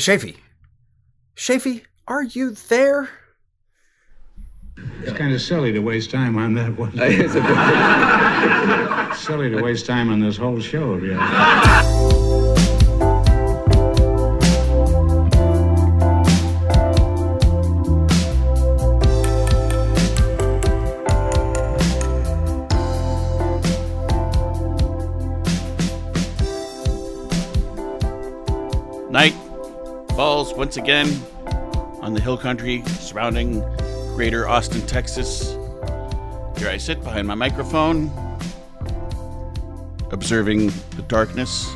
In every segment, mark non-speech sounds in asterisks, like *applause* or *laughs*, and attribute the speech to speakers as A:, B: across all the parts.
A: Shafy. Shafy, are you there?
B: It's kind of silly to waste time on that one. *laughs* silly to waste time on this whole show, yeah.
C: Once again on the hill country surrounding greater Austin, Texas. Here I sit behind my microphone, observing the darkness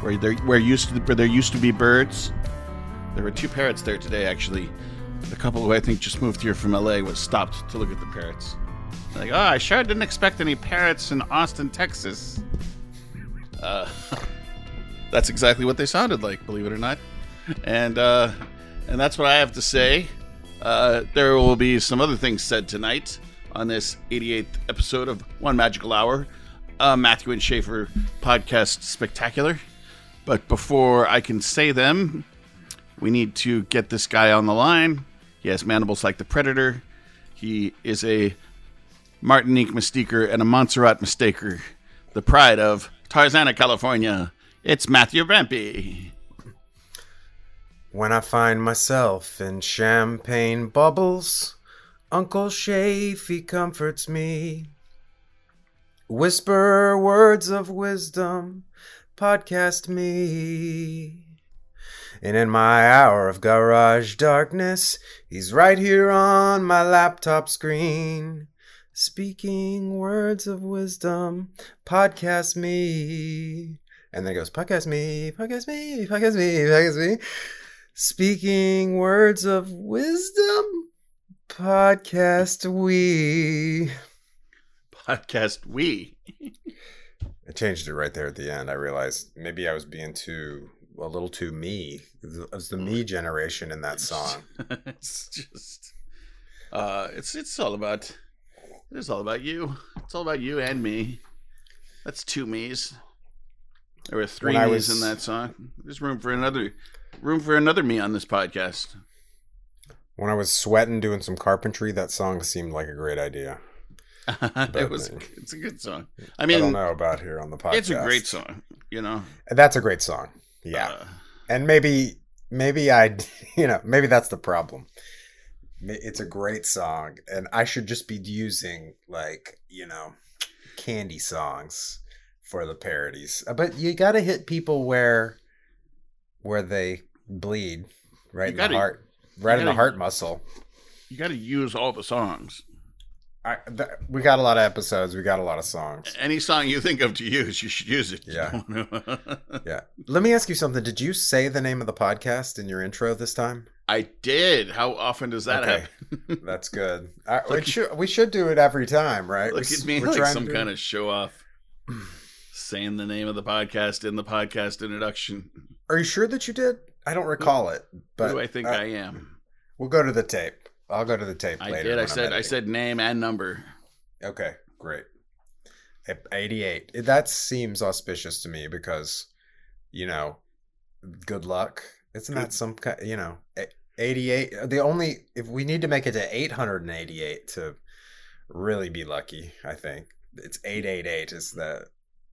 C: where there where used to where there used to be birds. There were two parrots there today, actually. The couple who I think just moved here from LA was stopped to look at the parrots. Like, oh, I sure didn't expect any parrots in Austin, Texas. Uh, *laughs* that's exactly what they sounded like, believe it or not. And uh, and that's what I have to say. Uh, there will be some other things said tonight on this 88th episode of One Magical Hour, uh, Matthew and Schaefer podcast spectacular. But before I can say them, we need to get this guy on the line. He has mandibles like the Predator. He is a Martinique mistaker and a Montserrat mistaker. The pride of Tarzana, California. It's Matthew Rampy.
A: When I find myself in champagne bubbles, Uncle Shafy comforts me. Whisper words of wisdom, podcast me. And in my hour of garage darkness, he's right here on my laptop screen. Speaking words of wisdom, podcast me. And then it goes, podcast me, podcast me, podcast me, podcast me. Speaking words of wisdom, podcast we.
C: Podcast We.
A: I changed it right there at the end. I realized maybe I was being too, a little too me. It was the me generation in that song. *laughs*
C: it's just uh it's it's all about it's all about you. It's all about you and me. That's two me's. There were three
A: When
C: me's
A: was-
C: in that song. There's room for another room for another me on this podcast.
A: When I was sweating doing some carpentry, that song seemed like a great idea. *laughs*
C: it was it's a good song. I mean, I,
A: don't know about here on the podcast.
C: it's a great song, you know.
A: That's a great song. Yeah.
C: Uh,
A: and maybe maybe i *laughs* you know maybe that's the problem it's a great song and i should just be using like you know candy songs for the parodies but you gotta hit people where where they bleed right
C: You
A: in
C: gotta-
A: the heart right in the heart muscle
C: you got to use all the songs.
A: I, th- we got a lot of episodes we got a lot of songs
C: Any song you think of to use, you should use it.
A: Yeah. *laughs* yeah let me ask you something did you say the name of the podcast in your intro this time
C: I did. How often does that
A: Okay.
C: happen? *laughs*
A: That's good. I, we, should, we should do it every time, right?
C: Look
A: We're-
C: at me like
A: trying
C: some kind of show off. Saying the name of the podcast in the podcast introduction.
A: Are you sure that you did? I don't recall it, but
C: Who do I think
A: uh,
C: I am?
A: We'll go to the tape. I'll go to the tape
C: I
A: later.
C: did. I said I said name and number.
A: Okay, great. 88. That seems auspicious to me because, you know, good luck. Isn't that some kind, you know, e- 88? The only, if we need to make it to 888 to really be lucky, I think. It's 888 is the,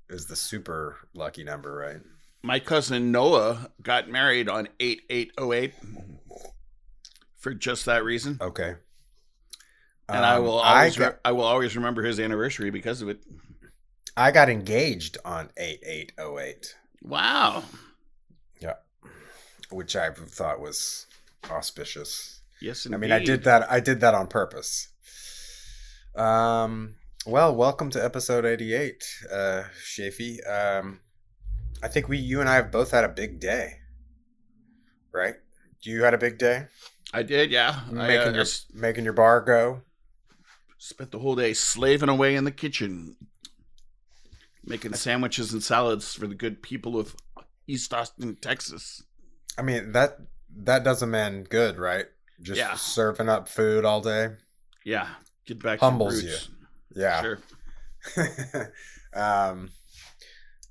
A: is the super lucky number, right?
C: My cousin Noah got married on 8808 for just that reason.
A: Okay.
C: And I
A: Um,
C: will always
A: got,
C: re- I will always remember his anniversary because of it.
A: I got engaged on 8808.
C: Wow.
A: Yeah. Which I thought was auspicious.
C: Yes, indeed.
A: I mean, I did that. I did that on purpose. Um. Well, welcome to episode eighty-eight, uh, Shafy. Um, I think we, you and I, have both had a big day, right? You had a big day.
C: I did, yeah. I,
A: making
C: uh,
A: your making your bar go.
C: spent the whole day slaving away in the kitchen, making sandwiches and salads for the good people of East Austin, Texas.
A: I mean that that does a man good, right? Just
C: Yeah.
A: serving up food all day.
C: Yeah, get back
A: Humbles
C: roots.
A: Yeah.
C: Sure. *laughs*
A: um,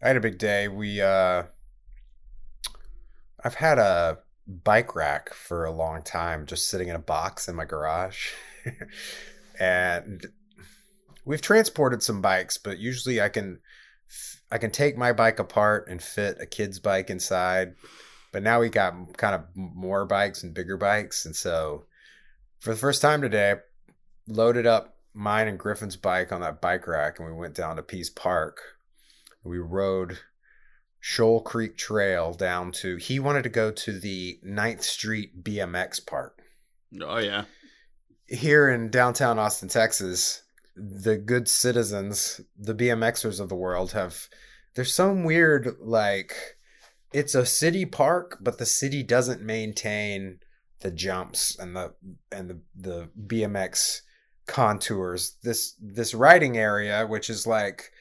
A: I had a big day. We, uh, I've had a bike rack for a long time, just sitting in a box in my garage, *laughs* and we've transported some bikes, but usually I can, I can take my bike apart and fit a kid's bike inside. But now we got kind of more bikes and bigger bikes, and so for the first time today, I loaded up mine and Griffin's bike on that bike rack, and we went down to Pease Park. We rode Shoal Creek Trail down to. He wanted to go to the 9th Street BMX Park
C: Oh yeah.
A: here in downtown Austin, Texas. The good citizens, the BMXers of the world, have. There's some weird like. It's a city park, but the city doesn't maintain the jumps and the and the the BMX contours. This this riding area, which is like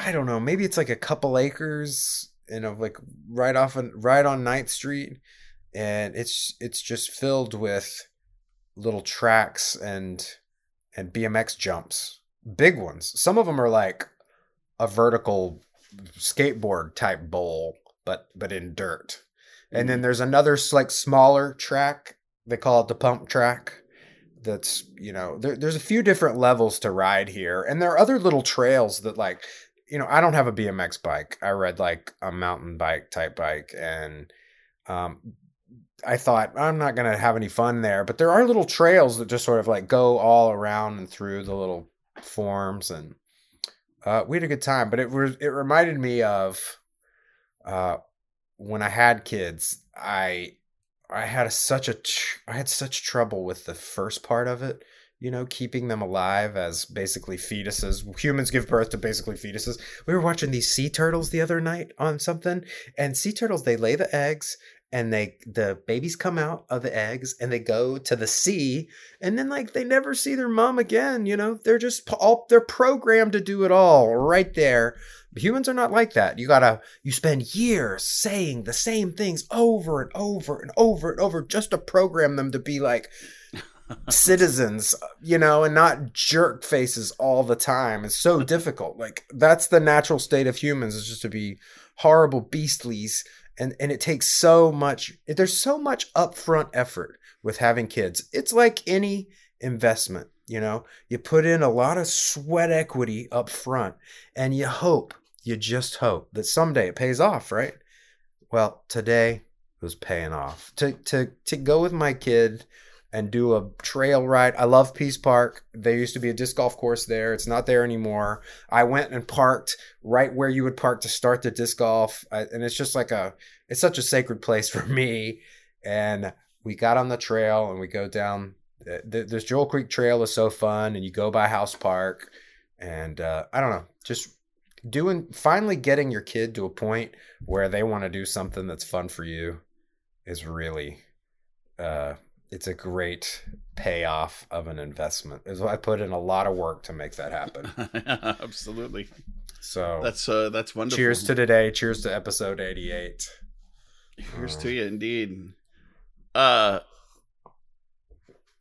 A: I don't know, maybe it's like a couple acres, you know, like right off on right on 9th Street, and it's it's just filled with little tracks and and BMX jumps, big ones. Some of them are like a vertical skateboard type bowl, but but in dirt. And then mm. there's another like smaller track. They call it the pump track. That's you know there, there's a few different levels to ride here, and there are other little trails that like you know I don't have a BMX bike. I ride like a mountain bike type bike, and um, I thought I'm not gonna have any fun there. But there are little trails that just sort of like go all around and through the little forms, and uh, we had a good time. But it was it reminded me of uh, when I had kids. I I had a, such a tr- I had such trouble with the first part of it. You know, keeping them alive as basically fetuses. Humans give birth to basically fetuses. We were watching these sea turtles the other night on something, and sea turtles they lay the eggs and they the babies come out of the eggs and they go to the sea and then like they never see their mom again you know they're just all they're programmed to do it all right there humans are not like that you gotta you spend years saying the same things over and over and over and over just to program them to be like citizens you know and not jerk faces all the time. It's so difficult. Like that's the natural state of humans is just to be horrible beastlies. And and it takes so much there's so much upfront effort with having kids. It's like any investment you know? You put in a lot of sweat equity up front and you hope you just hope that someday it pays off right? Well today it was paying off. To to to go with my kid and do a trail ride. I love Pease Park. There used to be a disc golf course there. It's not there anymore. I went and parked right where you would park to start the disc golf, and it's just like a it's such a sacred place for me. And we got on the trail and we go down. uh, This Shoal Creek Trail is so fun, and you go by House Park, and uh, I don't know, just doing finally getting your kid to a point where they want to do something that's fun for you is really uh it's a great payoff of an investment. Is I put in a lot of work to make that happen. *laughs*
C: Absolutely.
A: So
C: That's uh that's wonderful.
A: cheers to today. Cheers to episode 88.
C: Here's to you indeed. Uh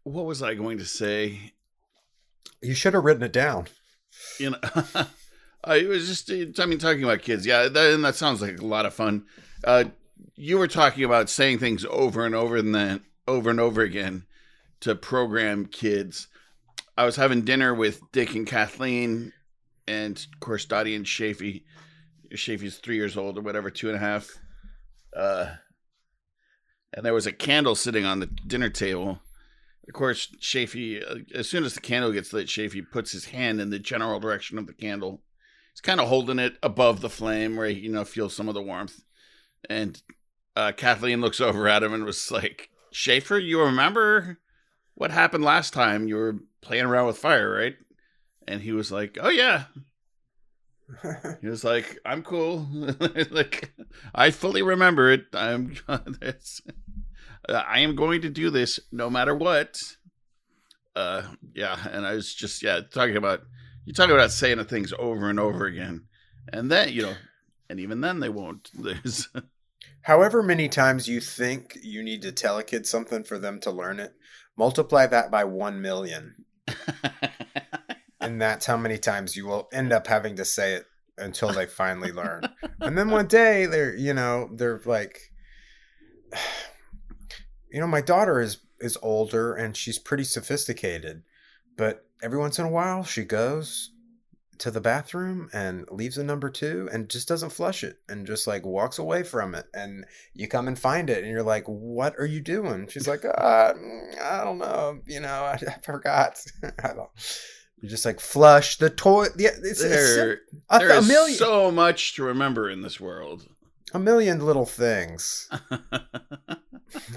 C: what was I going to say?
A: You should have written it down.
C: You know *laughs* uh, it was just I mean talking about kids. Yeah, that, and that sounds like a lot of fun. Uh you were talking about saying things over and over and then over and over again to program kids. I was having dinner with Dick and Kathleen and of course Dottie and Shafee. Shafee's three years old or whatever, two and a half. Uh and there was a candle sitting on the dinner table. Of course, Shafee, uh, as soon as the candle gets lit, Shafee puts his hand in the general direction of the candle. He's kind of holding it above the flame where he, you know, feels some of the warmth. And uh, Kathleen looks over at him and was like, Schaefer, you remember what happened last time you were playing around with fire, right? And he was like, Oh, yeah. *laughs* He was like, "I'm cool. *laughs* like, I fully remember it. I'm. *laughs* It's, uh, I am going to do this no matter what. Uh, yeah, and I was just yeah talking about you talking about saying the things over and over again, and then you know, and even then they won't. There's
A: However many times you think you need to tell a kid something for them to learn it, multiply that by 1 million. and that's how many times you will end up having to say it until they finally learn. *laughs* and then one day they're, you know, they're like *sighs* you know, my daughter is is older and she's pretty sophisticated, but every once in a while she goes to the bathroom and leaves a number two and just doesn't flush it and just like walks away from it. And you come and find it and you're like what are you doing? She's like uh, i don't know you know i, I forgot. *laughs* I don't. you're just like flush the toilet yeah it's,
C: there,
A: it's a,
C: there
A: a
C: is
A: million
C: so much to remember in this world.
A: a million little things. *laughs*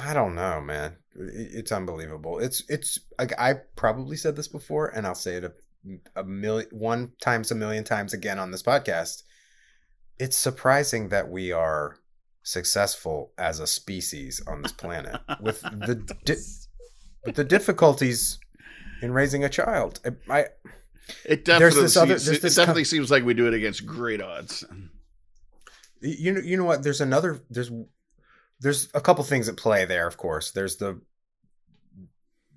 A: I don't know man. It's unbelievable. It's it's like i probably said this before and i'll say it a, a million one times a million times again on this podcast it's surprising that we are successful as a species on this planet with *laughs* the di- with the difficulties in raising a child. I,
C: It definitely,
A: this other-
C: seems, it definitely seems like we do it against great odds.
A: you know you know what? There's another there's there's a couple things at play there of course. There's the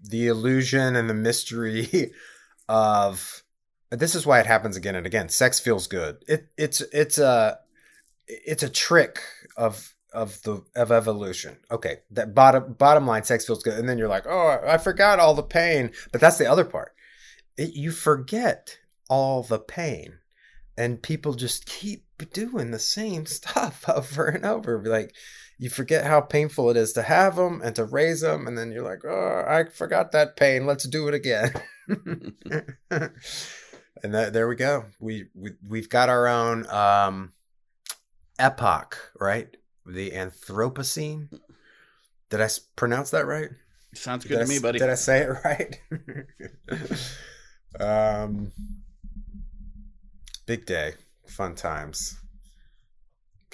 A: the illusion and the mystery *laughs* of this is why it happens again and again sex feels good. It it's it's a it's a trick of of the of evolution. Okay that bottom bottom line sex feels good and then you're like oh i forgot all the pain but that's the other part. It, you forget all the pain and people just keep doing the same *laughs* stuff over and over like you forget how painful it is to have them and to raise them and then you're like oh i forgot that pain. Let's do it again. *laughs* And that, there we go. We, we we've got our own um epoch right? The anthropocene. Did i pronounce that right?
C: Sounds
A: did
C: good
A: I
C: to me, buddy.
A: Did I say it right? *laughs* um, big day, fun times.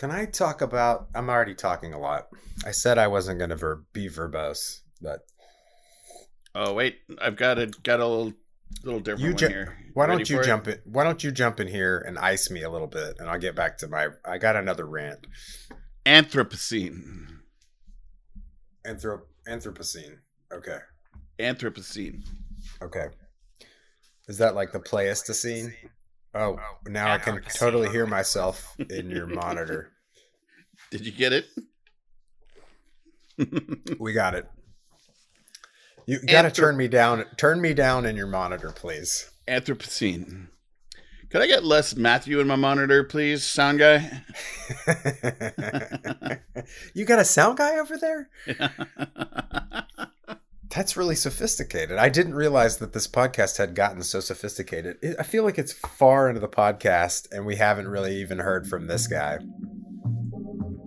A: Can I talk about? I'm already talking a lot. I said I wasn't going to ver- be verbose, but
C: Oh wait, I've got a got a little little different
A: You
C: one
A: ju-
C: here.
A: why
C: Ready
A: don't you
C: for it?
A: jump in? Why don't you jump in here and ice me a little bit, and I'll get back to my. I got another rant.
C: Anthropocene.
A: Anthrop Anthropocene. Okay.
C: Anthropocene.
A: Okay. Is that like the Pleistocene? Oh, oh now I can totally hear myself in your monitor. *laughs*
C: Did you get it?
A: We got it. You got to
C: Anthrop-
A: turn me down. Turn me down in your monitor, please.
C: Anthropocene. Could I get less Matthew in my monitor, please, sound guy? *laughs*
A: you got a sound guy over there? *laughs* That's really sophisticated. I didn't realize that this podcast had gotten so sophisticated. It, I feel like it's far into the podcast, and we haven't really even heard from this guy.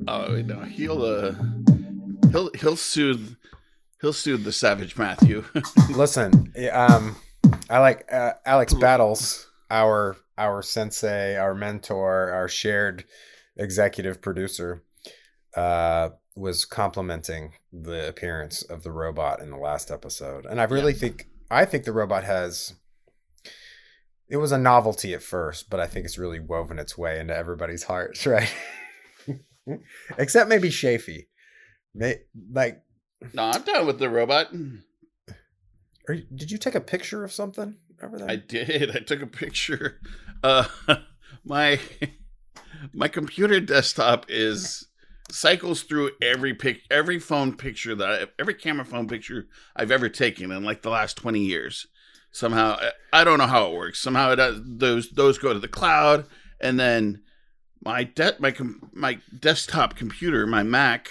C: oh no, he'll uh, he'll he'll soothe he'll soothe the savage Matthew. *laughs*
A: Listen, um, I like uh, Alex Battles, our our sensei, our mentor, our shared executive producer, uh, was complimenting the appearance of the robot in the last episode, and I really think I think the robot has. It was a novelty at first, but I think it's really woven its way into everybody's hearts, *laughs* right? Except maybe. May, like,
C: no, I'm done with the robot.
A: are, you- did you take a picture of something over there?
C: I did. I took a picture. Uh, *laughs* my my computer desktop is cycles through every pic, every phone picture that I, every camera phone picture I've ever taken in like the last twenty years. Somehow, I- don't know how it works. Somehow, it does, those those go to the cloud, and then my de- my com- my desktop computer, my Mac,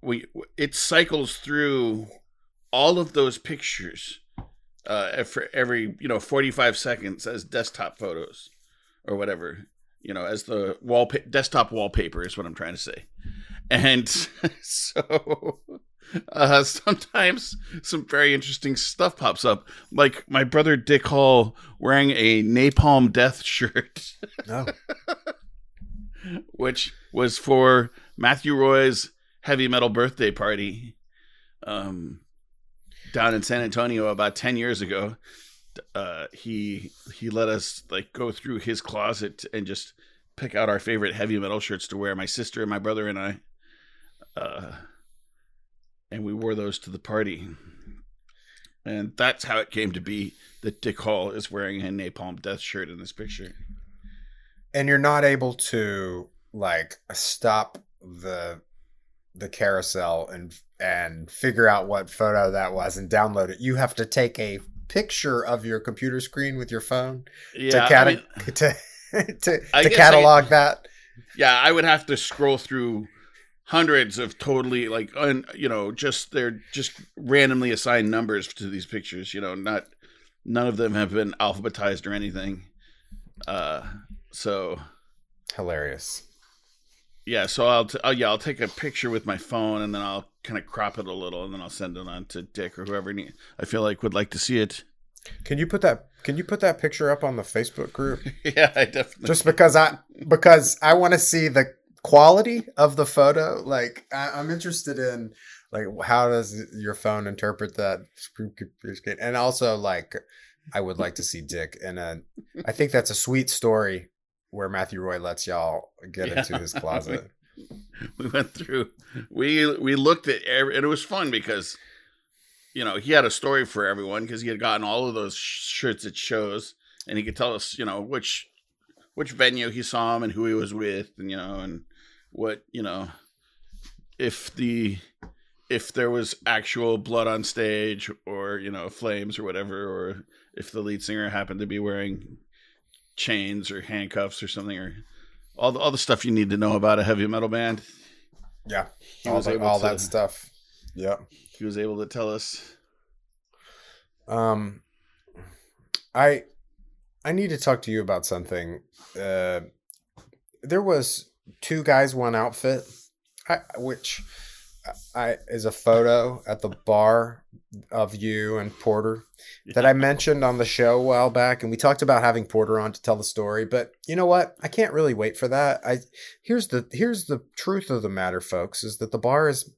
C: we it cycles through all of those pictures uh, for every you know 45 seconds as desktop photos or whatever you know as the wallpa- desktop wallpaper is what i'm trying to say and *laughs* so uh, sometimes some very interesting stuff pops up like my brother dick hall wearing a napalm death shirt
A: no. *laughs*
C: which was for matthew roy's heavy metal birthday party um, down in San Antonio about ten years ago. Uh, he he let us like go through his closet and just pick out our favorite heavy metal shirts to wear. My sister and my brother and I, uh, and we wore those to the party. And that's how it came to be that Dick Hall is wearing a Napalm Death shirt in this picture.
A: And you're not able to like stop the the carousel and and figure out what photo that was and download it. You have to take a picture of your computer screen with your phone
C: Yeah, *laughs* *laughs*
A: to,
C: I mean-
A: to to, to
C: guess I-
A: catalog that.
C: yeah, I would have to scroll through hundreds of totally like un, you know just they're just randomly assigned numbers to these pictures. You know, not none of them have been alphabetized or anything. Uh, so
A: Hilarious.
C: yeah, so I'll, t- oh, yeah I'll take a picture with my phone and then I'll kind of crop it a little and then I'll send it on to Dick or whoever need, I feel like would like to see it.
A: Can you put that can you put that picture up on the Facebook group? *laughs*
C: yeah, I definitely.
A: Just because I because I want to see the quality of the photo. Like I, I'm interested in like how does your phone interpret that screen computer screen? And also like I would like to see Dick and a I think that's a sweet story where Matthew Roy lets y'all get
C: Yeah.
A: into his *laughs* closet. *laughs*
C: we went through we we looked at every, and it was fun because you know he had a story for everyone because he had gotten all of those sh- shirts at shows and he could tell us you know which which venue he saw him and who he was with and you know and what you know if the if there was actual blood on stage or you know flames or whatever or if the lead singer happened to be wearing chains or handcuffs or something or all the, all the stuff you need to know about a heavy metal band
A: Yeah.
C: he
A: all
C: was
A: the- all
C: to,
A: that stuff. Yeah.
C: he was able to tell us
A: Um, I I need to talk to you about something. Uh, there was two guys, one outfit, I, which I is a photo at the bar of you and Porter that I mentioned on the show a while back, and we talked about having Porter on to tell the story. But you know what? I can't really wait for that. I here's the here's the truth of the matter, folks, is that the bar is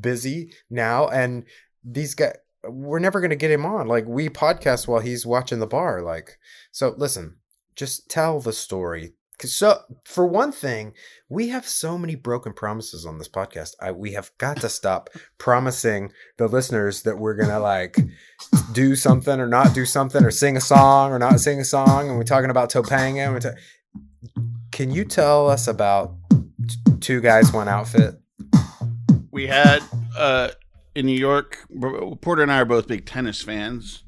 A: busy now, and these guys we're never going to get him on. Like we podcast while he's watching the bar. Like so, listen, just tell the story. 'Cause so for one thing, we have so many broken promises on this podcast. I, we have got to stop promising the listeners that we're gonna like do something or not do something or sing a song or not sing a song. And we're talking about Topanga. And we're ta- Can you tell us about t- two guys, one outfit?
C: we had uh in new york porter and i are both big tennis fans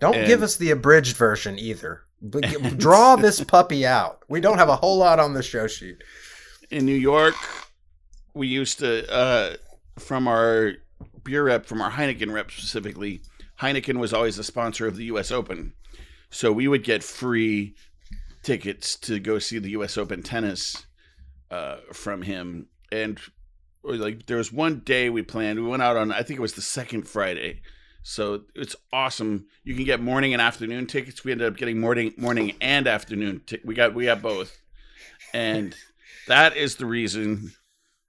A: Don't
C: And-
A: give us the abridged version either. *laughs* Draw this puppy out. We don't have a whole lot on the show sheet.
C: in new york we used to uh from our beer rep from our heineken rep specifically heineken was always the sponsor of the us open so we would get free tickets to go see the us open tennis uh from him and like there was one day we planned we went out on i think it was the second friday so it's awesome. You can get morning and afternoon tickets. We ended up getting morning morning and afternoon ti- we got we got both. And *laughs* that is the reason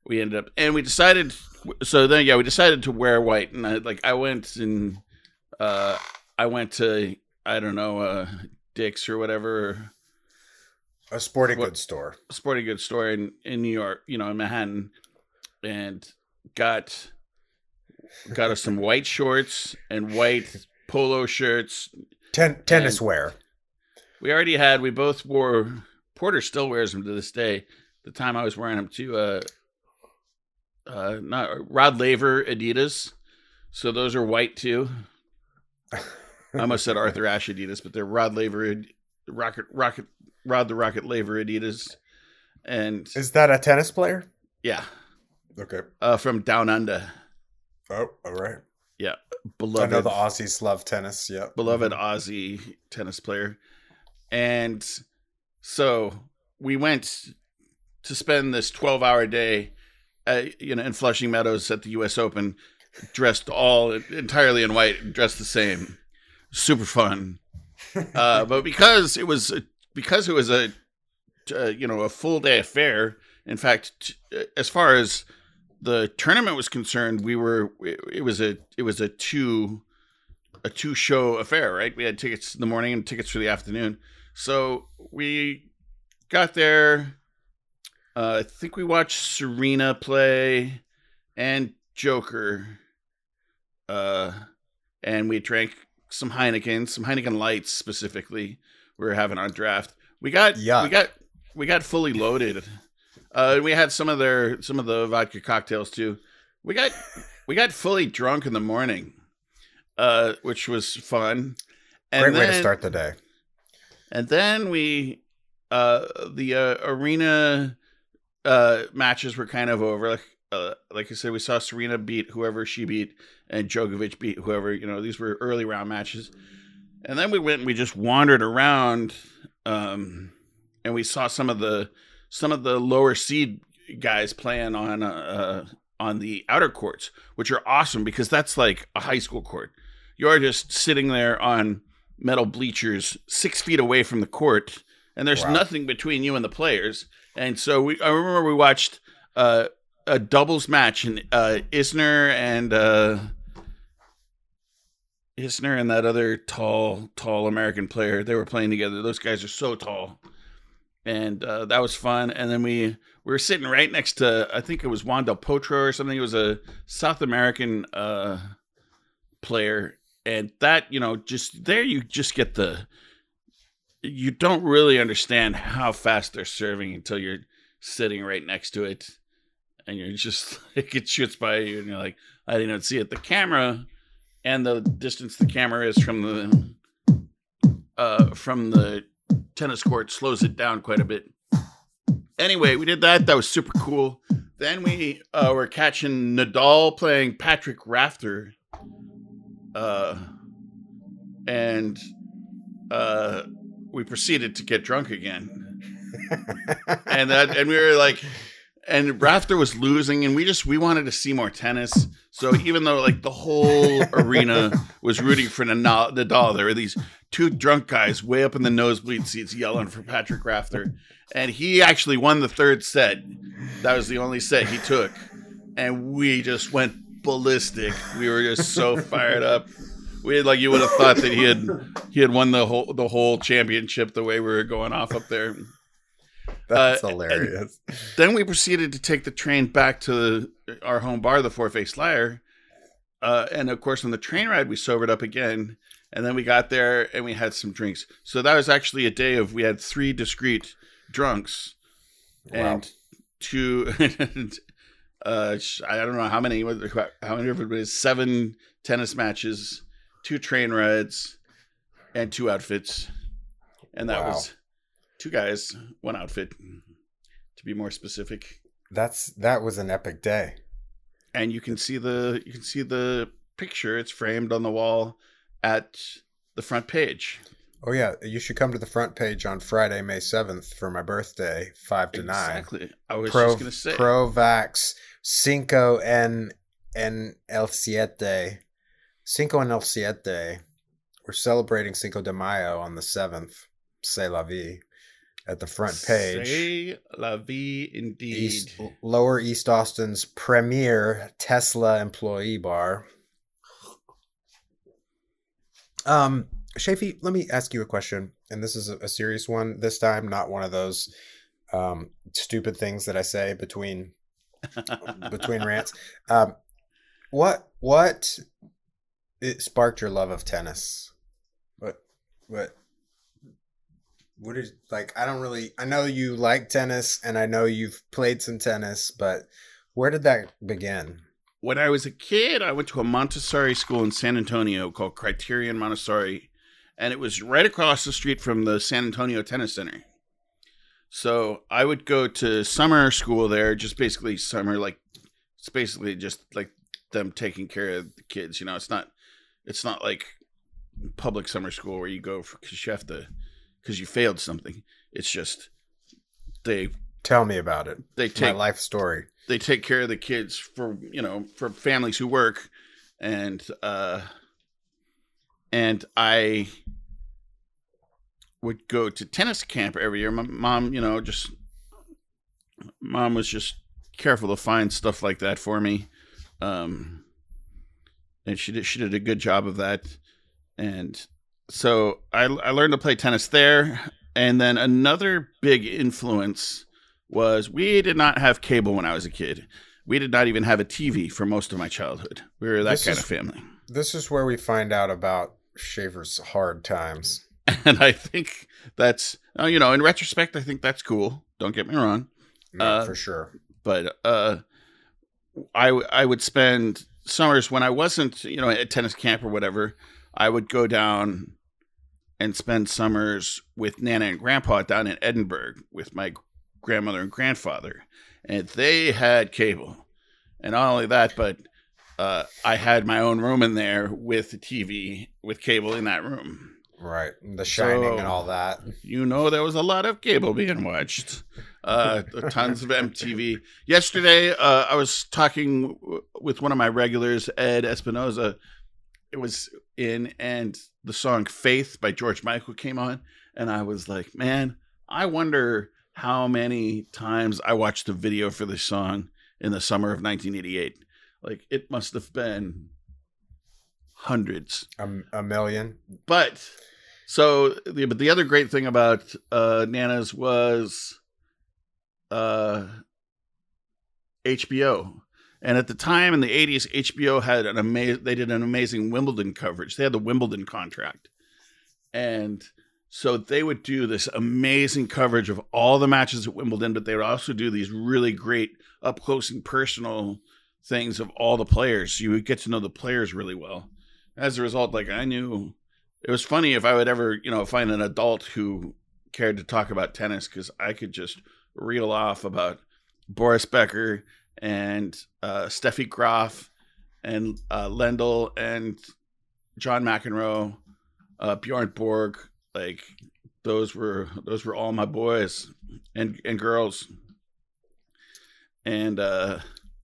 C: we ended up and we decided so then yeah we decided to wear white and I, like i went and uh i went to i don't know uh dick's or whatever.
A: A sporting
C: What-
A: goods store.
C: sporting goods store in, in New York, you know, in Manhattan, and got got us some white shorts and white polo shirts.
A: Ten- tennis
C: And-
A: wear.
C: We already had. We both wore. Porter still wears them to this day. The time I was wearing them too. Uh, uh, not Rod Laver Adidas. So those are white too. I almost said Arthur Ashe Adidas, but they're Rod Laver Rocket Rocket Rod the Rocket Laver Adidas, and
A: Is that a tennis player?
C: yeah,
A: Okay.
C: uh, from Down Under.
A: Oh, all right.
C: Yeah, beloved.
A: I know the Aussies love tennis. Yeah.
C: beloved Aussie tennis player, and so we went to spend this twelve-hour day, at, you know, in Flushing Meadows at the U.S. Open, dressed all entirely in white, dressed the same, super fun. *laughs* Uh, but because it was because it was a uh, you know a full day affair. In fact, t- as far as the tournament was concerned, we were it, was a it was a two a two show affair, right? We had tickets in the morning and tickets for the afternoon. So we got there. Uh, I think we watched Serena play and Joker. Uh, and we drank some Heineken, some Heineken lights specifically. We were having our draft. We got
A: Yuck.
C: we got we got fully loaded. Uh, we had some of their some of the vodka cocktails too. We got we got fully drunk in the morning, uh, which was fun. And
A: Great way to start the day.
C: and then we, uh, the uh, arena uh, matches were kind of over. Like, uh, like I said, we saw Serena beat whoever she beat, and Djokovic beat whoever. You know, these were early round matches. And then we went and we just wandered around, um, and we saw some of the some of the lower seed guys playing on uh, on the outer courts, which are awesome because that's like a high school court. You're just sitting there on metal bleachers six feet away from the court, and there's
A: Wow.
C: nothing between you and the players. And so we, I remember we watched uh, a doubles match, and uh, Isner and uh, Isner and that other tall, tall American player, they were playing together. Those guys are so tall, and uh, that was fun. And then we we were sitting right next to, I think it was Juan Del Potro or something. It was a South American uh, player, and that you know, just there you just get the you don't really understand how fast they're serving until you're sitting right next to it and you're just like *laughs* it shoots by you and you're like i didn't even see it the camera and the distance the camera is from the uh from the tennis court slows it down quite a bit. Anyway we did that. That was super cool. Then we uh were catching nadal playing patrick rafter uh and uh we proceeded to get drunk again. *laughs* And that and we were like and Rafter was losing and we just we wanted to see more tennis. So even though like the whole arena was rooting for Nadal, there were these two drunk guys way up in the nosebleed seats yelling for Patrick Rafter and he actually won the third set. That was the only set he took. And we just went ballistic. We were just so fired up. We had like you would have thought that he had he had won the whole the whole championship the way we were going off up there *laughs*
A: That's
C: Uh,
A: hilarious.
C: then we proceeded to take the train back to our home bar, the Four Face Liar. Uh, and of course, on the train ride, we sobered up again. And then we got there and we had some drinks. So that was actually a day of we had three discrete drunks and two. *laughs* uh, I don't know how many. How many of it was seven tennis matches, two train rides, and two outfits. And that
A: Wow.
C: was two guys, one outfit, to be more specific.
A: That's that was an epic day.
C: And you can see the you can see the picture. It's framed on the wall at the front page.
A: Oh yeah, you should come to the front page on Friday, May seventh, for my birthday, five to nine.
C: Exactly. I was
A: Pro,
C: just gonna say.
A: pro Vax Cinco en en el siete. Cinco en el siete. We're celebrating Cinco de Mayo on the seventh. C'est la vie. At the front page.
C: Say la vie indeed.
A: East, Lower East Austin's premier Tesla employee bar. Um, Shafi, let me ask you a question, and this is a, a serious one this time, not one of those um, stupid things that I say between between *laughs* rants. Um, what what it sparked your love of tennis? What what what is like? I don't really. I know you like tennis, and I know you've played some tennis, but where did that begin?
C: when I was a kid, I went to a Montessori school in San Antonio called Criterion Montessori, and it was right across the street from the San Antonio Tennis Center. So I would go to summer school there, just basically summer, like it's basically just like them taking care of the kids. You know, it's not, it's not like public summer school where you go because you have to, because you failed something. It's just they
A: Tell me about it.
C: they take My
A: life story.
C: they take care of the kids for you know for families who work and uh and i would go to tennis camp every year my mom you know just mom was just careful to find stuff like that for me. Um, and she did she did a good job of that. And so I I learned to play tennis there. And then another big influence was we did not have cable when I was a kid. We did not even have a TV for most of my childhood. We were that
A: This
C: kind
A: is-
C: of family.
A: This is where we find out about Shaver's hard times. *laughs*
C: And I think that's uh, you know, in retrospect, I think that's cool. Don't get me wrong.
A: No,
C: Uh,
A: for sure.
C: but uh, I I would spend summers when I wasn't you know at tennis camp or whatever. I would go down and spend summers with Nana and Grandpa down in Edinburg with my grandmother and grandfather, and they had cable, and not only that, but uh, I had my own room in there with the TV with cable in that room.
A: Right. The Shining
C: So-
A: and all that.
C: You know, there was a lot of cable being watched. Uh, tons of MTV. Yesterday, uh, I was talking w- with one of my regulars, Ed Espinoza. It was in, and the song Faith by George Michael came on. And I was like, man, I wonder how many times I watched the video for this song in the summer of 1988. Like, it must have been hundreds
A: A, a million.
C: but so the, but the other great thing about uh nanas was uh hbo and at the time in the 80s hbo had an amazing they did an amazing wimbledon coverage. They had the wimbledon contract. And so they would do this amazing coverage of all the matches at wimbledon but they would also do these really great up close and personal things of all the players. You would get to know the players really well. As a result like i knew it was funny if I would ever, you know, find an adult who cared to talk about tennis because I could just reel off about Boris Becker and uh, Steffi Graf and uh, Lendl and John McEnroe, uh, Bjorn Borg. Like those were those were all my boys and and girls. And uh,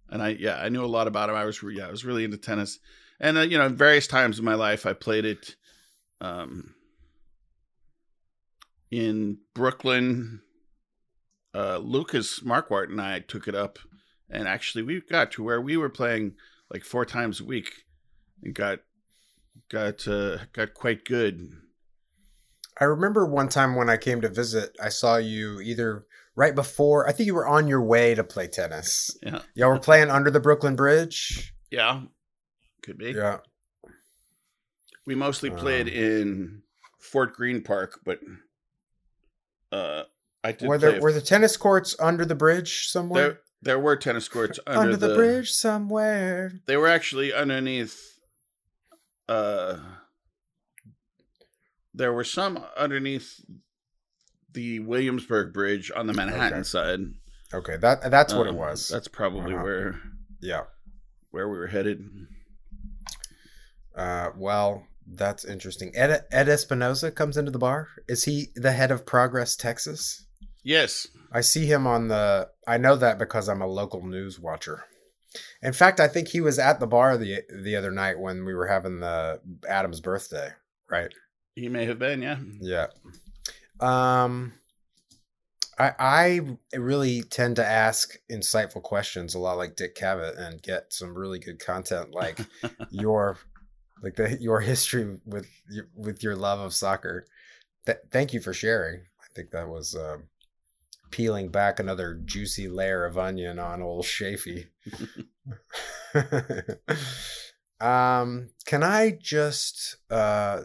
C: and I yeah I knew a lot about him. I was yeah I was really into tennis. And uh, you know, various times in my life, I played it um, in Brooklyn. Uh, Lucas Marquardt and I took it up, and actually we got to where we were playing like four times a week, and got got uh, got quite good.
A: I remember one time when I came to visit, I saw you either right before, I think you were on your way to play tennis.
C: Yeah,
A: Y'all were playing under the Brooklyn Bridge.
C: yeah, could be.
A: Yeah.
C: We mostly played
A: Um,
C: in Fort Greene Park, but uh, I did
A: Were there were the tennis courts under the bridge somewhere?
C: There, were tennis courts under,
A: under the, bridge somewhere.
C: They were actually underneath. Uh, there were some underneath the Williamsburg Bridge on the Manhattan
A: Okay.
C: side.
A: Okay, that that's what it
C: Um,
A: was.
C: That's probably
A: Uh-huh.
C: where
A: yeah.
C: where we were headed.
A: Uh, well, that's interesting. Ed Ed Espinoza comes into the bar. Is he the head of Progress Texas?
C: Yes,
A: I see him on the. I know that because I'm a local news watcher. In fact, I think he was at the bar the the other night when we were having the Adam's birthday. Right.
C: he may have been. Yeah,
A: Yeah. Um. I I really tend to ask insightful questions a lot like Dick Cavett and get some really good content like *laughs* your like the your history with your, with your love of soccer. Th- thank you for sharing. I think that was um, peeling back another juicy layer of onion on old Shafy. *laughs* um, can I just uh,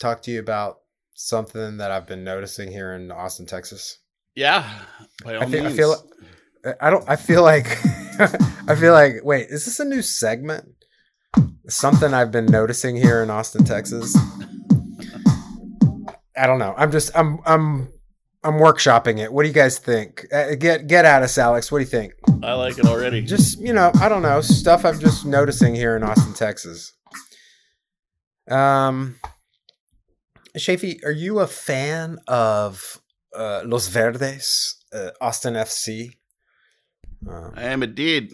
A: talk to you about something that I've been noticing here in Austin, Texas?
C: yeah.
A: I feel- I feel- I don't. I feel like. *laughs* I feel like. Wait, is this a new segment? Something I've been noticing here in Austin, Texas. I don't know. I'm just. I'm. I'm. I'm workshopping it. What do you guys think? Uh, get get at us, Alex. What do you think?
C: I like it already.
A: Just you know, I don't know stuff I'm just noticing here in Austin, Texas. Um, Shafi, are you a fan of uh, Los Verdes, uh, Austin FC? Um,
C: I am indeed.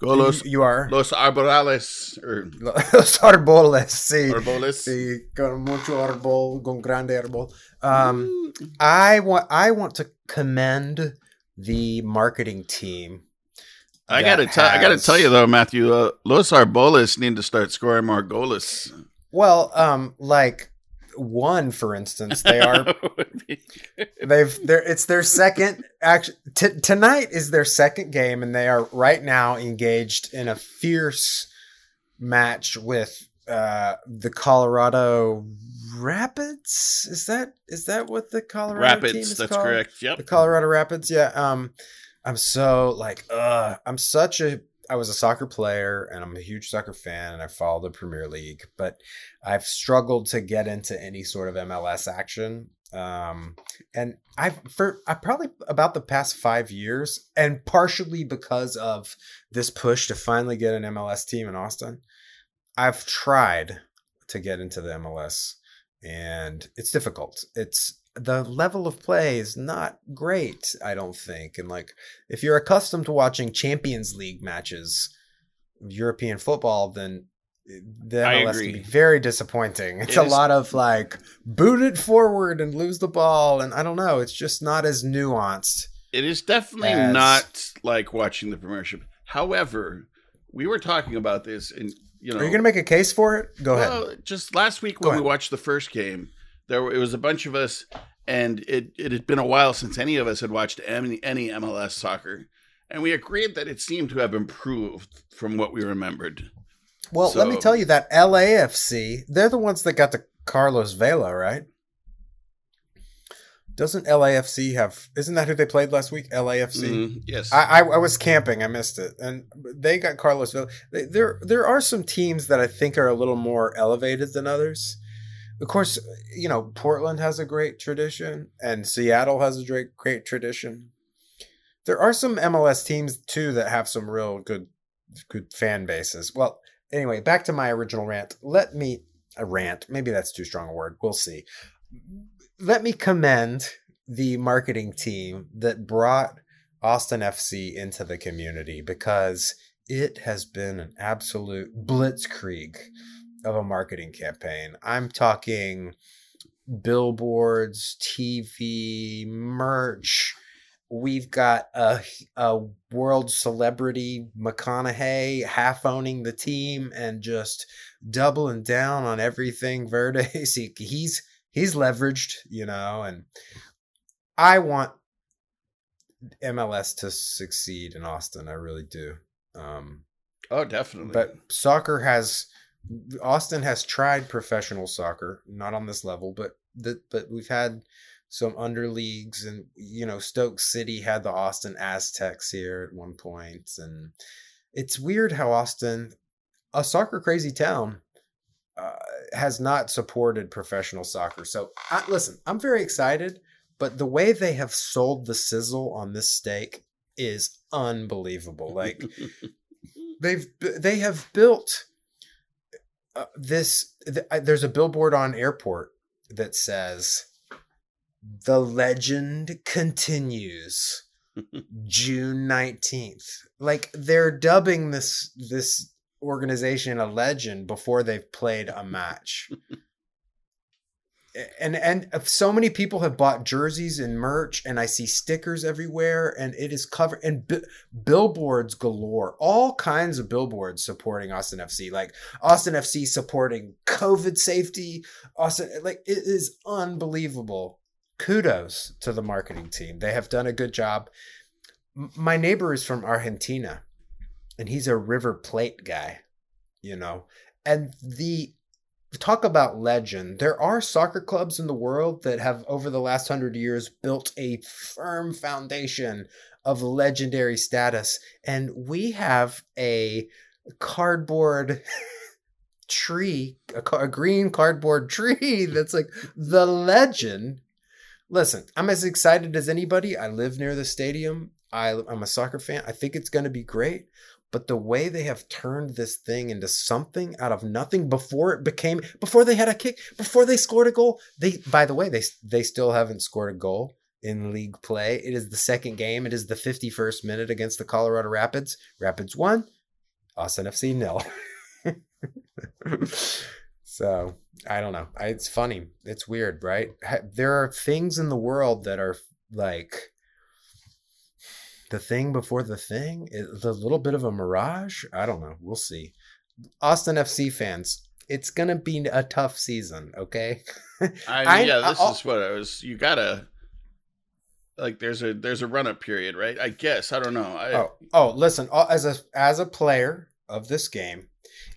C: Go los
A: you, you are
C: los arborales or *laughs*
A: Los Árboles, sí.
C: arboles.
A: Sí, con mucho árbol, con grande árbol. Um, I want I want to commend the marketing team
C: I gotta tell. I gotta tell you though, Matthew. Uh, Los Arboles need to start scoring more goals.
A: Well, um, like one, for instance, they *laughs* are they've they're it's their second actually t- tonight is their second game, and they are right now engaged in a fierce match with uh the Colorado Rapids. Is that is that what the Colorado Rapids? team
C: Rapids.
A: is
C: That's
A: called?
C: correct. Yep, the
A: Colorado Rapids, yeah. Um, I'm so like, uh, I'm such a. I was a soccer player, and I'm a huge soccer fan, and I follow the Premier League, but I've struggled to get into any sort of MLS action. Um, and I've for I probably about the past five years, and partially because of this push to finally get an MLS team in Austin, I've tried to get into the MLS, and it's difficult. It's the level of play is not great, I don't think. And like if you're accustomed to watching Champions League matches, European football, then eh, the
C: I
A: MLS can be very disappointing. It's
C: It
A: a
C: is-
A: lot of like boot it forward and lose the ball, and I don't know. It's just not as nuanced.
C: It is definitely
A: As-
C: not like watching the Premiership. However, we were talking about this, and you know,
A: Are you going to make a case for it? Go ahead.
C: Well, just last week when we watched the first game, there were, it was a bunch of us, and it it had been a while since any of us had watched any, any MLS soccer, and we agreed that it seemed to have improved from what we remembered.
A: Well, let me tell you that LAFC, they're the ones that got the Carlos Vela, right? Doesn't LAFC have? Isn't that who they played last week? LAFC.
C: Mhm, yes,
A: I, I I was camping. I missed it, and they got Carlos Vela. They- There there are some teams that I think are a little more elevated than others. Of course, you know Portland has a great tradition, and Seattle has a great great tradition. There are some MLS teams too that have some real good good fan bases. Well, anyway, back to my original rant. Let me a rant. Maybe that's too strong a word. We'll see. Let me commend the marketing team that brought Austin FC into the community because it has been an absolute blitzkrieg of a marketing campaign. I'm talking billboards, TV, merch. We've got a, a world celebrity, McConaughey, half owning the team and just doubling down on everything Verdes. *laughs* He, he's he's leveraged, you know, and I want MLS to succeed in Austin. I really do. Um,
C: oh, definitely.
A: but soccer has Austin has tried professional soccer, not on this level, but the, but we've had some under leagues, and you know Stoke City had the Austin Aztex here at one point, and it's weird how Austin, a soccer crazy town, uh, has not supported professional soccer. So I, listen, I'm very excited, but the way they have sold the sizzle on this steak is unbelievable. Like *laughs* they've they have built uh, this th- I- there's a billboard on airport that says the legend continues *laughs* june 19th like they're dubbing this this organization a legend before they've played a match *laughs* and and so many people have bought jerseys and merch and i see stickers everywhere and it is covered and bi- billboards galore all kinds of billboards supporting austin fc like austin fc supporting covid safety. Austin like it is unbelievable. Kudos to the marketing team. They have done a good job. M- my neighbor is from argentina and he's a river plate guy you know and the talk about legend. There are soccer clubs in the world that have, over the last hundred years, built a firm foundation of legendary status. And we have a cardboard *laughs* tree, a, ca- a green cardboard *laughs* tree that's like the legend. Listen, I'm as excited as anybody. I live near the stadium. I, I'm a soccer fan. I think it's going to be great but the way they have turned this thing into something out of nothing before it became before they had a kick before they scored a goal they by the way they they still haven't scored a goal in league play. It is the second game. It is the 51st minute against the colorado rapids. Rapids 1 austin fc nil. *laughs* So i don't know. It's funny. It's weird right? There are things in the world that are like the thing before the thing is a little bit of a mirage. I don't know. We'll see. Austin FC fans, it's gonna be a tough season. Okay.
C: I, *laughs*
A: I-
C: yeah, this
A: I'll-
C: is what I was. You gotta like. There's a there's a run up period, right? I guess I don't know. I,
A: Oh, oh, listen. As a as a player of this game,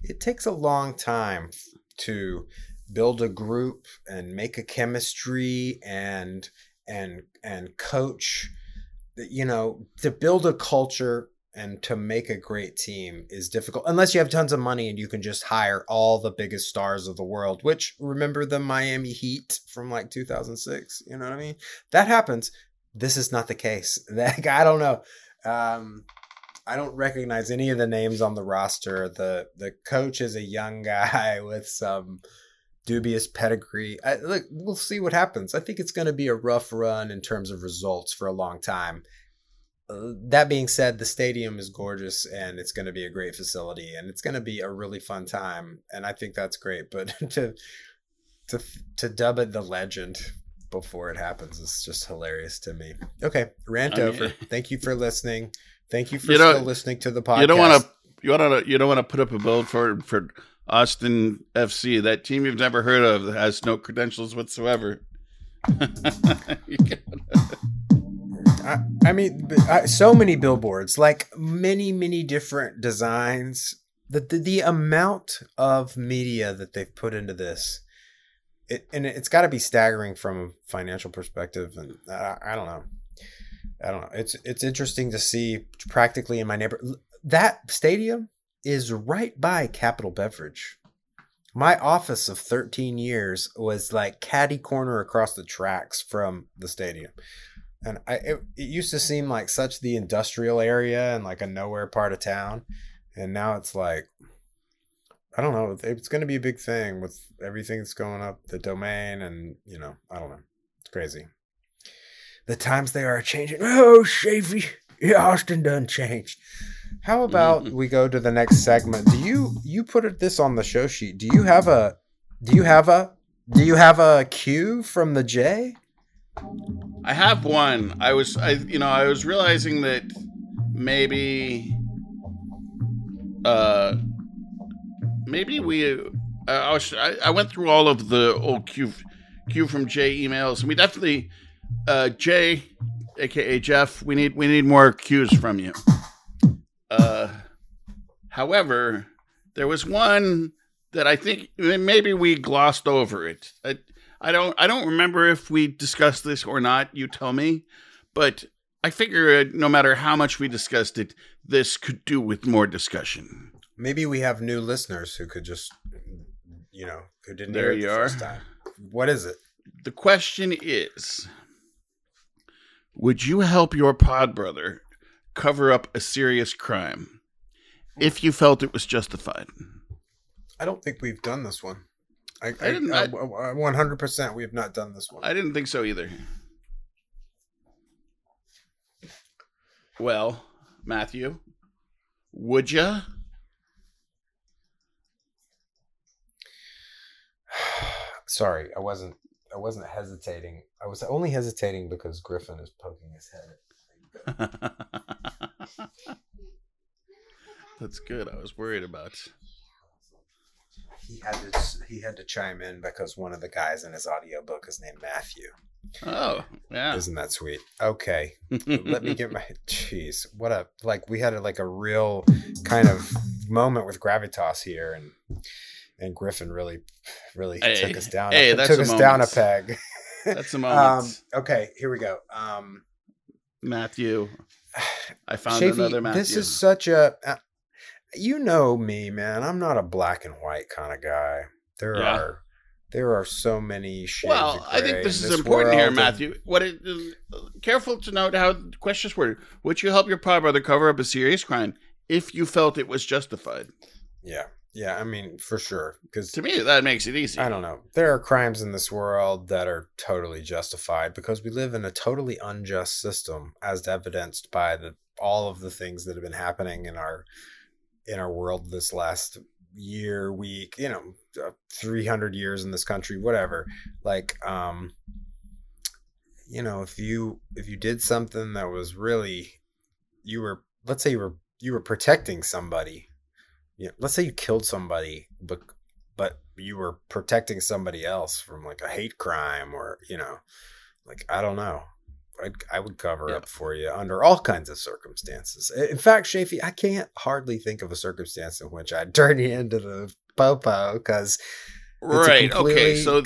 A: it takes a long time to build a group and make a chemistry and and and coach. You know, to build a culture and to make a great team is difficult unless you have tons of money and you can just hire all the biggest stars of the world. Which remember the Miami Heat from like 2006. You know what I mean? That happens. This is not the case. *laughs* Like I don't know. Um, I don't recognize any of the names on the roster. The the coach is a young *laughs* guy with some dubious pedigree. I, look, we'll see what happens. I think it's going to be a rough run in terms of results for a long time. Uh, that being said, the stadium is gorgeous and it's going to be a great facility and it's going to be a really fun time. And I think that's great. But *laughs* to to to dub it the legend before it happens is just hilarious to me. Okay, rant
C: I mean-
A: over. *laughs* Thank you for listening. Thank you for
C: You
A: still listening to the podcast.
C: you don't want to you want to you don't want to put up a bill for for Austin FC, that team you've never heard of has no credentials whatsoever. *laughs*
A: I, I mean, I- so many billboards, like many, many different designs. The, the the amount of media that they've put into this, it, and it's got to be staggering from a financial perspective. And I, I don't know, I don't know. It's it's interesting to see practically in my neighbor that stadium is right by Capital Beverage. My office of 13 years was like caddy corner across the tracks from the stadium and I it, it used to seem like such the industrial area and like a nowhere part of town, and now it's like I don't know. It's going to be a big thing with everything that's going up the domain, and you know I don't know. It's crazy. The times they are changing. Oh, Shavy, yeah, Austin done changed. How about
C: Mhm.
A: we go to the next segment? Do you you put this on the show sheet? Do you have a do you have a do you have a cue from the J?
C: I have one. I was, I, you know, I was realizing that maybe, uh, maybe we, uh, I was, I, I went through all of the old Q, Q from J emails, and we definitely, uh, Jay, aka Jeff, we need, we need more cues from you. However, there was one that I think maybe we glossed over it. I, I don't I don't remember if we discussed this or not. You tell me, but I figure uh, no matter how much we discussed it, this could do with more discussion.
A: Maybe we have new listeners who could just, you know, who didn't
C: There
A: hear it the first time. What is it?
C: The question is, would you help your pod brother cover up a serious crime if you felt it was justified?
A: I don't think we've done this one. I, I,
C: didn't-
A: I,
C: I-
A: 100% we have not done this one.
C: I didn't think so either. Well, Matthew, would ya? *sighs*
A: Sorry, I wasn't. I wasn't hesitating. I was only hesitating because Griffin is poking his head. *laughs*
C: That's good. I was worried about.
A: He had to. He had to chime in because one of the guys in his audiobook is named Matthew.
C: Oh, yeah.
A: Isn't that sweet? Okay, let me get *laughs* my jeez what a like we had a, like a real kind of moment with gravitas here and and griffin really really
C: Hey,
A: took us down
C: hey,
A: a,
C: that's
A: took
C: a
A: us down a peg
C: That's a *laughs*
A: um
C: moment.
A: okay here we go um
C: Matthew, *sighs* I found another Matthew.
A: this is such a uh, you know me man i'm not a black and white kind of guy there
C: Yeah.
A: are there are so many shades
C: well, I think this
A: in
C: is important here, Matthew. What it, careful to note how the questions were. Would you help your pod brother cover up a serious crime if you felt it was justified?
A: yeah yeah i mean for sure because
C: To me, that makes it easy.
A: I don't know. There are crimes in this world that are totally justified because we live in a totally unjust system, as evidenced by the all of the things that have been happening in our in our world this last year, week, you know, uh, 300 years in this country, whatever. Like um you know, if you if you did something that was really you were let's say you were you were protecting somebody. Yeah, let's say you killed somebody, but but you were protecting somebody else from like a hate crime or you know, like I don't know. I'd, I would cover
C: Yeah.
A: up for you under all kinds of circumstances. In fact, Shafee, I can't hardly think of a circumstance in which I'd *laughs* turn you into the popo because
C: Right. Okay. So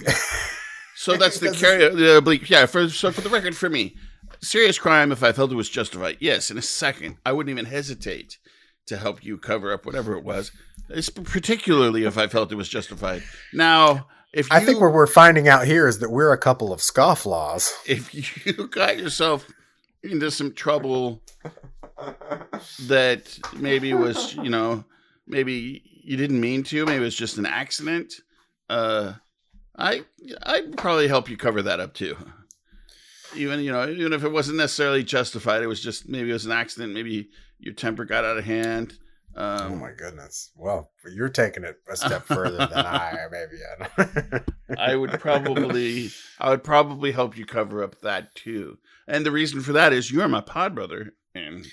C: *laughs* so that's the carry uh, the oblique. Yeah. For so for the record, for me, serious crime. If I felt it was justified, yes, in a second, I wouldn't even hesitate to help you cover up whatever it was. It's particularly if I felt it was justified. Now, if you,
A: I think what we're finding out here is that we're a couple of scofflaws.
C: if *laughs* you got yourself into some trouble that maybe was you know maybe you didn't mean to maybe it was just an accident uh i i'd probably help you cover that up too even you know even if it wasn't necessarily justified it was just maybe it was an accident maybe your temper got out of hand um
A: oh my goodness! Well, you're taking it a step further than I *laughs* maybe.
C: I would probably *laughs* I would probably help you cover up that too. And the reason for that is you're my pod brother and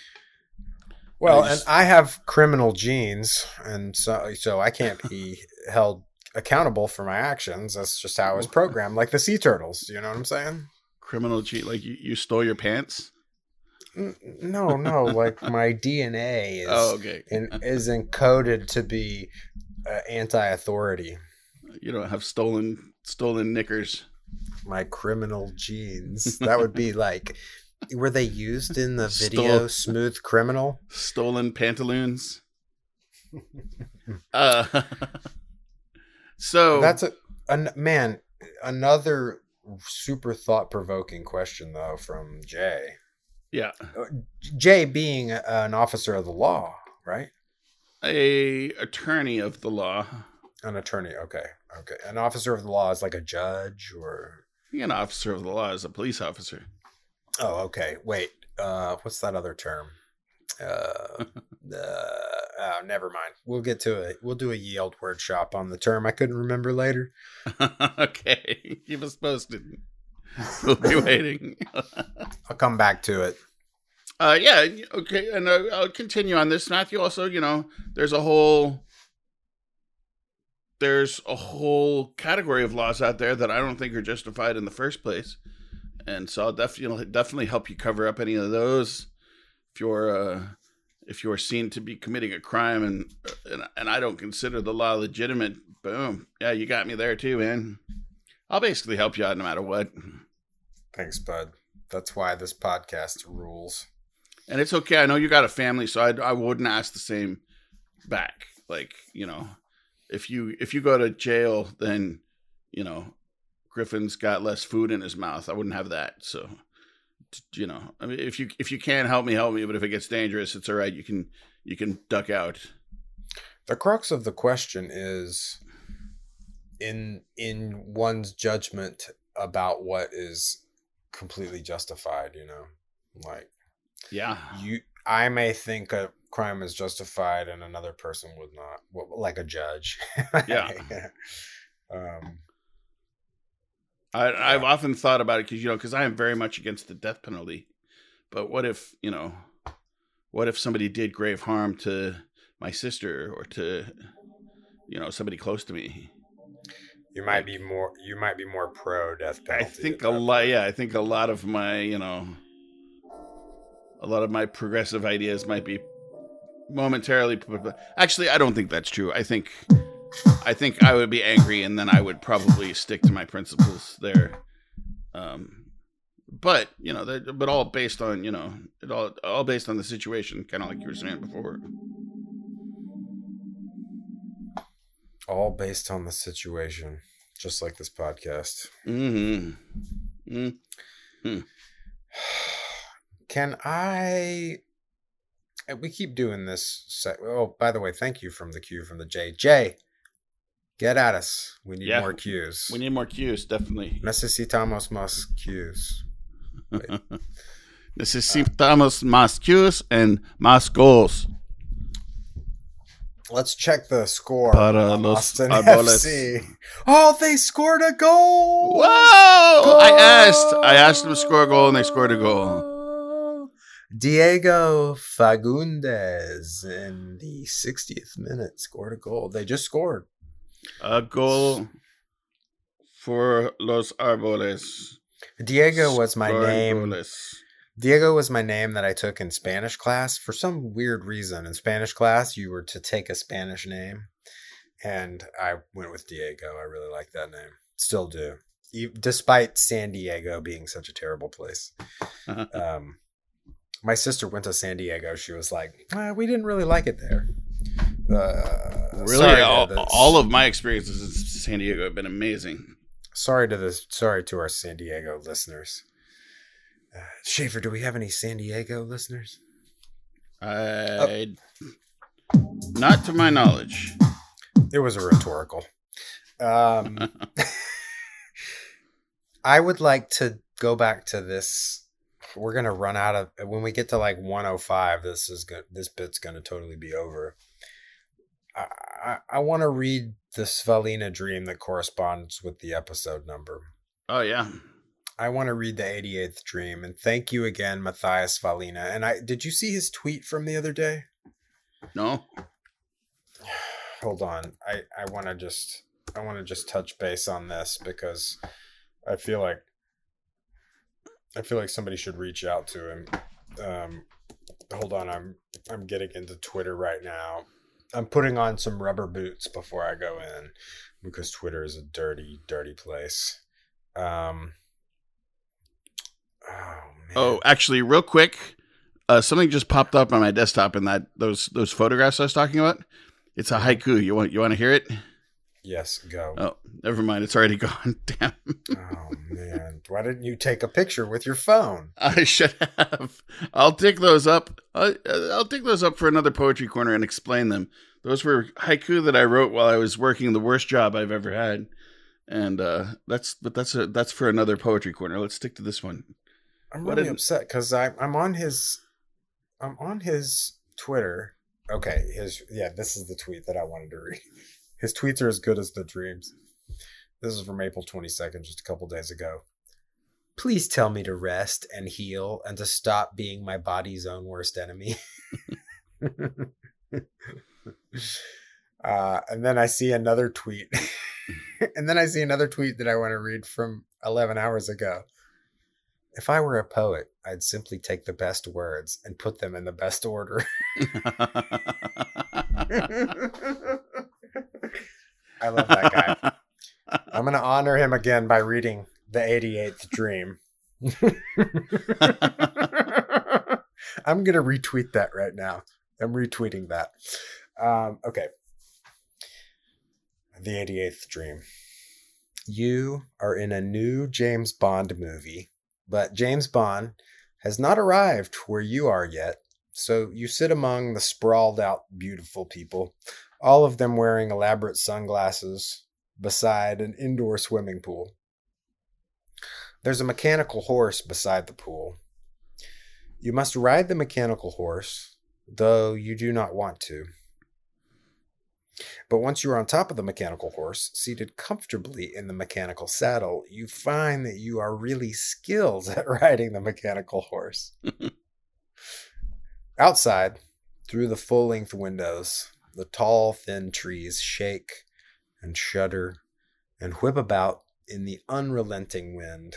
A: Well,
C: I just-
A: and I have criminal genes, and so so I can't be *laughs* held accountable for my actions. That's just how I was programmed, like the sea turtles. You know what I'm saying?
C: criminal cheat like you, you stole your pants.
A: No, no, like my DNA *laughs* is
C: Oh, okay.
A: in, is encoded to be uh, anti-authority.
C: You don't have stolen stolen knickers.
A: My criminal genes. That would be *laughs* like. Were they used in the video "Smooth Criminal"?
C: Stolen pantaloons. *laughs* uh so
A: That's a an, man. Another super thought-provoking question, though, from Jay.
C: Yeah.
A: Jay being an officer of the law, right?
C: A attorney of the law.
A: An attorney. Okay. Okay. An officer of the law is like a judge or.
C: An officer of the law is a police officer.
A: Oh, okay. Wait. Uh, what's that other term? Uh, *laughs* uh, oh, never mind. We'll get to it. We'll do a yield word shop on the term I couldn't remember later. *laughs*
C: okay. Keep us posted. *laughs* We'll be waiting. *laughs*
A: I'll come back to it.
C: Uh, yeah, okay, and uh, I'll continue on this. Matthew, also, you know, there's a whole there's a whole category of laws out there that I don't think are justified in the first place, and so I'll definitely definitely help you cover up any of those if you're uh, if you're seen to be committing a crime and and and I don't consider the law legitimate. Boom, yeah, you got me there too, man. I'll basically help you out no matter what.
A: Thanks, bud. That's why this podcast rules.
C: And it's okay. I know you got a family, so I, I wouldn't ask the same back. Like you know, if you if you go to jail, then you know, Griffin's got less food in his mouth. I wouldn't have that. So, you know, I mean, if you if you can't help me, help me. But if it gets dangerous, it's all right. You can you can duck out.
A: The crux of the question is in in one's judgment about what is completely justified, you know. Like
C: Yeah,
A: you I may think a crime is justified and another person would not. Well, like a judge.
C: Yeah. *laughs*
A: um
C: I, I've often thought about it because you know because I am very much against the death penalty. But what if you know, what if somebody did grave harm to my sister or to you know somebody close to me?
A: You might be more you might be more pro death penalty.
C: I think a lot. Yeah, I think a lot of my you know, a lot of my progressive ideas might be momentarily. Actually, I don't think that's true. I think. I think I would be angry, and then I would probably stick to my principles there. Um, but you know, but all based on you know, it all all based on the situation, kind of like you were saying before.
A: All based on the situation, just like this podcast.
C: Mm-hmm. Mm. *sighs*
A: Can I? We keep doing this. Se- oh, by the way, thank you from the Q from the J. J, get at us. We need
C: Yeah.
A: more cues.
C: We need more cues, definitely.
A: Necesitamos más cues. *laughs*
C: Necesitamos más cues and más goals.
A: Let's check the score.
C: Para
A: Austin
C: Arboles.
A: FC. Oh, they scored a goal!
C: Whoa! I asked. I asked them to score a goal, and they scored a goal.
A: Diego Fagundes in the 60th minute scored a goal. They just scored.
C: A goal for Los Arboles.
A: Diego was my
C: Scoring
A: name.
C: goalless.
A: Diego was my name that I took in Spanish class for some weird reason. In Spanish class, you were to take a Spanish name, and I went with Diego. I really like that name. Still do, despite San Diego being such a terrible place. *laughs* Um, my sister went to San Diego. She was like, "Ah, "We didn't really like it there." Uh,
C: Really,
A: sorry
C: all,
A: the-
C: all of my experiences in San Diego have been amazing.
A: sorry to this. Sorry to our San Diego listeners. Uh, Schaefer, do we have any San Diego listeners?
C: I, not to my knowledge.
A: It was a rhetorical. Um, *laughs* I would like to go back to this. We're gonna run out of when we get to like 105. This is good. This bit's gonna totally be over. I I, I want to read the Svalina dream that corresponds with the episode number.
C: Oh yeah,
A: I want to read the 88th dream and thank you again, Matthias Svalina. And I did you see his tweet from the other day?
C: no, *sighs*
A: hold on. I i want to just i want to just touch base on this because i feel like i feel like somebody should reach out to him. Um hold on i'm i'm getting into twitter right now. I'm putting on some rubber boots before i go in because twitter is a dirty dirty place. Um oh man
C: Oh, actually, real quick, uh, something just popped up on my desktop in that those those photographs I was talking about. It's a haiku. You want you want to hear it?
A: yes go
C: Oh, never mind. It's already *laughs* gone. Damn.
A: oh man why didn't you take a picture with your phone *laughs*
C: I should have. I'll dig those up. I'll, I'll dig those up for another poetry corner and explain them. Those were haiku that I wrote while I was working the worst job I've ever had, and uh, that's but that's a that's for another poetry corner. Let's stick to this one.
A: I'm
C: What
A: really upset because I'm I'm on his I'm on his Twitter. Okay, his yeah, this is the tweet that I wanted to read. *laughs* His tweets are as good as the dreams. This is from April 22nd, just a couple days ago. Please tell me to rest and heal and to stop being my body's own worst enemy. *laughs* uh, and then I see another tweet. *laughs* and then I see another tweet that I want to read from 11 hours ago. If I were a poet, I'd simply take the best words and put them in the best order. *laughs* I love that guy. *laughs* I'm going to honor him again by reading The 88th Dream. *laughs* I'm going to retweet that right now. I'm retweeting that. Um, okay. The 88th Dream. You are in a new James Bond movie, but James Bond has not arrived where you are yet. So you sit among the sprawled out, beautiful people, all of them wearing elaborate sunglasses beside an indoor swimming pool. There's a mechanical horse beside the pool. You must ride the mechanical horse, though you do not want to. But once you are on top of the mechanical horse, seated comfortably in the mechanical saddle, you find that you are really skilled *laughs* at riding the mechanical horse. *laughs* Outside, through the full length windows, the tall, thin trees shake and shudder and whip about in the unrelenting wind.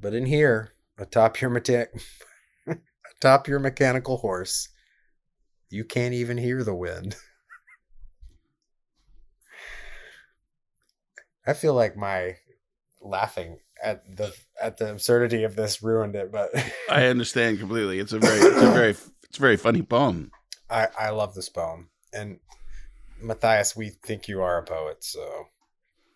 A: But in here, atop your meta- *laughs* atop your mechanical horse, you can't even hear the wind. I feel like my laughing at the at the absurdity of this ruined it, but *laughs*
C: I understand completely. It's a very, it's a very, it's a very funny poem.
A: I I love this poem. And Matthias, we think you are a poet, so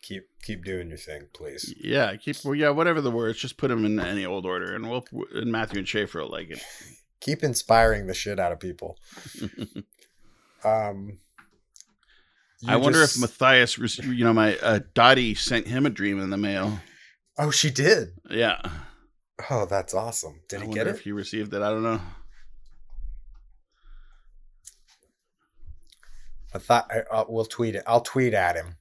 A: keep keep doing your thing, please.
C: Yeah, keep, well, yeah, whatever the words, just put them in any old order, and we'll, and Matthew and Schaefer will like it.
A: Keep inspiring the shit out of people. *laughs* Um
C: I wonder
A: just-
C: if Matthias, you know, my uh, Dottie sent him a dream in the mail.
A: Oh, she did.
C: Yeah,
A: Oh, that's awesome. Did
C: I
A: he
C: wonder
A: get
C: if
A: it?
C: he received it. I don't know.
A: I, uh, we'll tweet it. I'll tweet at him.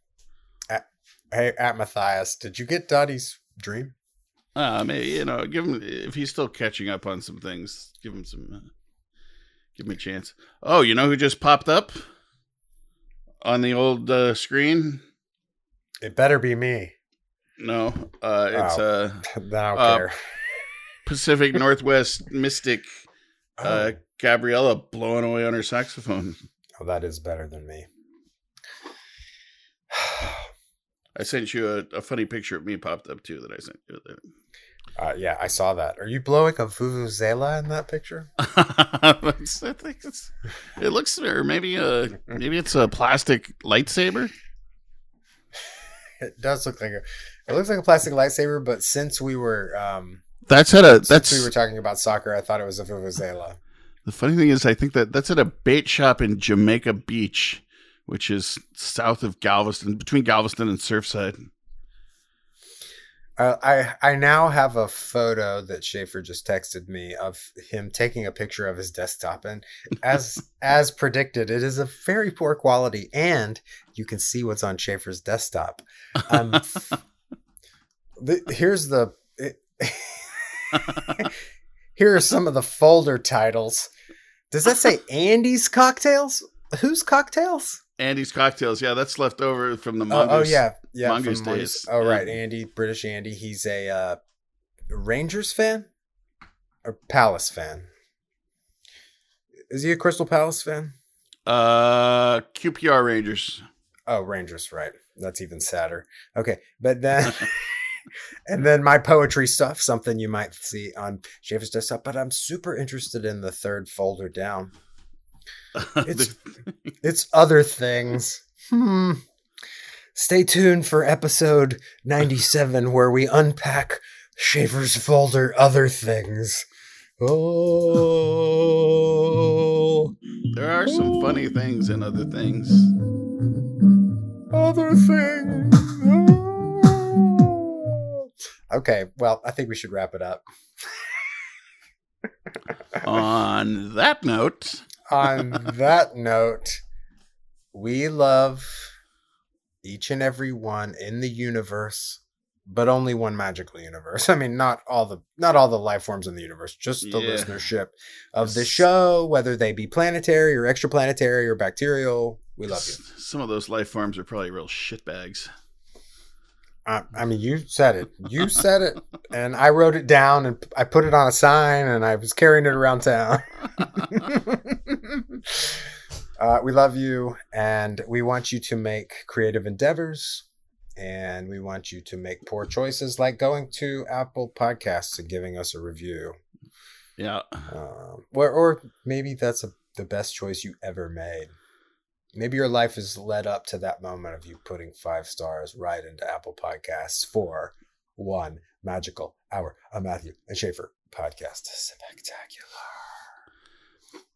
A: At, hey, at Matthias, did you get Dottie's dream?
C: Uh, maybe you know, give him if he's still catching up on some things. Give him some, uh, give him a chance. Oh, you know who just popped up on the old uh, screen?
A: It better be me.
C: No, uh, it's
A: Oh.
C: uh,
A: Then *laughs* I don't
C: Uh. Pacific *laughs* Northwest Mystic uh, Gabriella blowing away on her saxophone.
A: oh, that is better than me. *sighs*
C: I sent you a, a funny picture of me popped up too that I sent you.
A: Uh, yeah, I saw that. Are you blowing a vuvuzela in that picture? *laughs*
C: I think it's, it looks, or maybe a maybe it's a plastic lightsaber.
A: It does look like a. It looks like a plastic lightsaber, but since we were um,
C: That's at a
A: since
C: that's
A: we were talking about soccer, I thought it was a vuvuzela.
C: the funny thing is I think that that's at a bait shop in Jamaica Beach, which is south of Galveston, between Galveston and Surfside.
A: Uh, I I now have a photo that Schaefer just texted me of him taking a picture of his desktop, and as *laughs* as predicted, it is a very poor quality, and you can see what's on Schaefer's desktop. Um, *laughs* the, here's the. It, *laughs* here are some of the folder titles. Does that say Andy's cocktails? Whose cocktails?
C: Andy's cocktails, yeah, that's left over from the
A: Oh,
C: Mongoose.
A: oh yeah, yeah.
C: Mongoose
A: from Mongoose.
C: days.
A: Oh
C: Yeah.
A: right, Andy, British Andy. He's a uh, Rangers fan or Palace fan. Is he a Crystal Palace fan?
C: Uh, QPR Rangers.
A: Oh, Rangers, right. That's even sadder. Okay, but then *laughs* *laughs* and then my poetry stuff, something you might see on Schaefer's desktop. But I'm super interested in the third folder down. *laughs* It's- *laughs* It's other things. Hmm. Stay tuned for episode 97 where we unpack Schaefer's folder Other Things. Oh.
C: there are some funny things and other things.
A: Other Things. Oh. Okay, well, I think we should wrap it up.
C: On that note,
A: On that note, we love each and every one in the universe, but only one magical universe. *laughs* I mean, not all the not all the life forms in the universe, just the
C: Yeah.
A: listenership of the show, whether they be planetary or extraplanetary or bacterial. We love you.
C: some of those life forms are probably real shitbags.
A: I, I mean, you said it. You said it, and I wrote it down and I put it on a sign, and I was carrying it around town. *laughs* uh, we love you, and we want you to make creative endeavors, and we want you to make poor choices, like going to Apple Podcasts and giving us a review,
C: Yeah.
A: um, or, or maybe that's a, the best choice you ever made. Maybe your life has led up to that moment of you putting five stars right into Apple Podcasts for one magical hour, a Matthew and Schaefer podcast. Spectacular.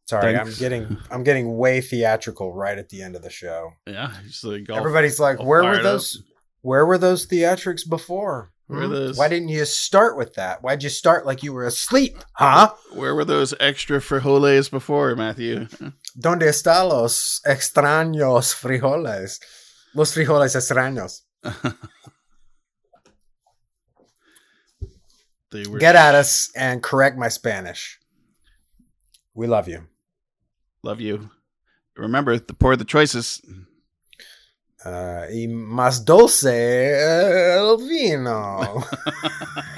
A: Sorry,
C: Thanks.
A: I'm getting I'm getting way theatrical right at the end of the show.
C: Yeah. Like golf.
A: Everybody's like, "Where were those? Where were those theatrics before?
C: Where
A: Hmm?
C: those-
A: Why didn't you start with that? Why'd you start like you were asleep? Huh?
C: Where were those extra frijoles before, Matthew?
A: ¿Dónde están los extraños frijoles? Los frijoles extraños. *laughs*
C: they were
A: Get at us and correct my Spanish. We love you.
C: Love you. Remember, the poor the choices.
A: Uh, y más dulce el vino. *laughs*